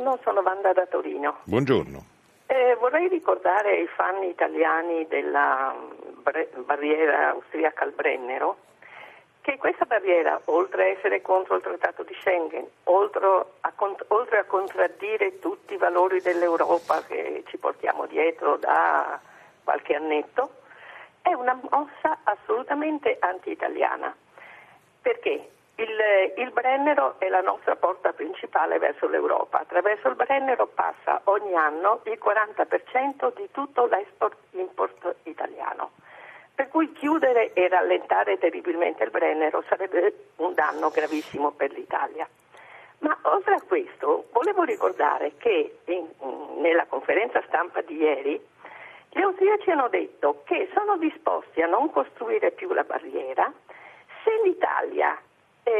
buongiorno, sono Vanda da Torino. Buongiorno. Eh, vorrei ricordare ai fan italiani della bre- barriera austriaca al Brennero che questa barriera, oltre a essere contro il Trattato di Schengen, oltre a, cont- oltre a contraddire tutti i valori dell'Europa che ci portiamo dietro da qualche annetto, è una mossa assolutamente anti-italiana. Perché? Il, il, Brennero è la nostra porta principale verso l'Europa. Attraverso il Brennero passa ogni anno il 40% di tutto l'export-import italiano. Per cui chiudere e rallentare terribilmente il Brennero sarebbe un danno gravissimo per l'Italia. Ma oltre a questo, volevo ricordare che in, nella conferenza stampa di ieri gli austriaci hanno detto che sono disposti a non costruire più la barriera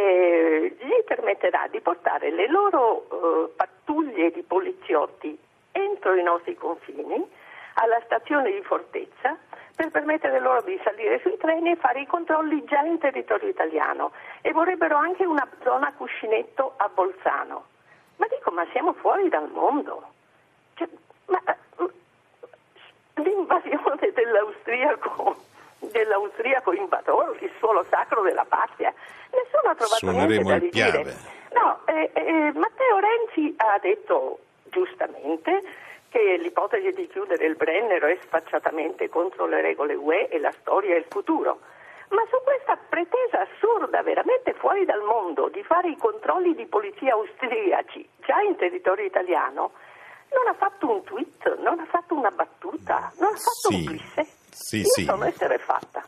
eh, gli permetterà di portare le loro eh, pattuglie di poliziotti entro i nostri confini, alla stazione di Fortezza, per permettere loro di salire sui treni e fare i controlli già in territorio italiano e vorrebbero anche una zona cuscinetto a Bolzano. Ma dico, ma siamo fuori dal mondo. Cioè, ma, l'invasione dell'austriaco, dell'austriaco invasore, il suolo sacro della patria, ha trovato Suoneremo niente da il. No, eh, eh, Matteo Renzi ha detto giustamente che l'ipotesi di chiudere il Brennero è sfacciatamente contro le regole UE e la storia e il futuro. Ma su questa pretesa assurda, veramente fuori dal mondo, di fare i controlli di polizia austriaci già in territorio italiano, non ha fatto un tweet, non ha fatto una battuta, non ha fatto Sì, un cliché. sì, Io sì. sono esterrefatta.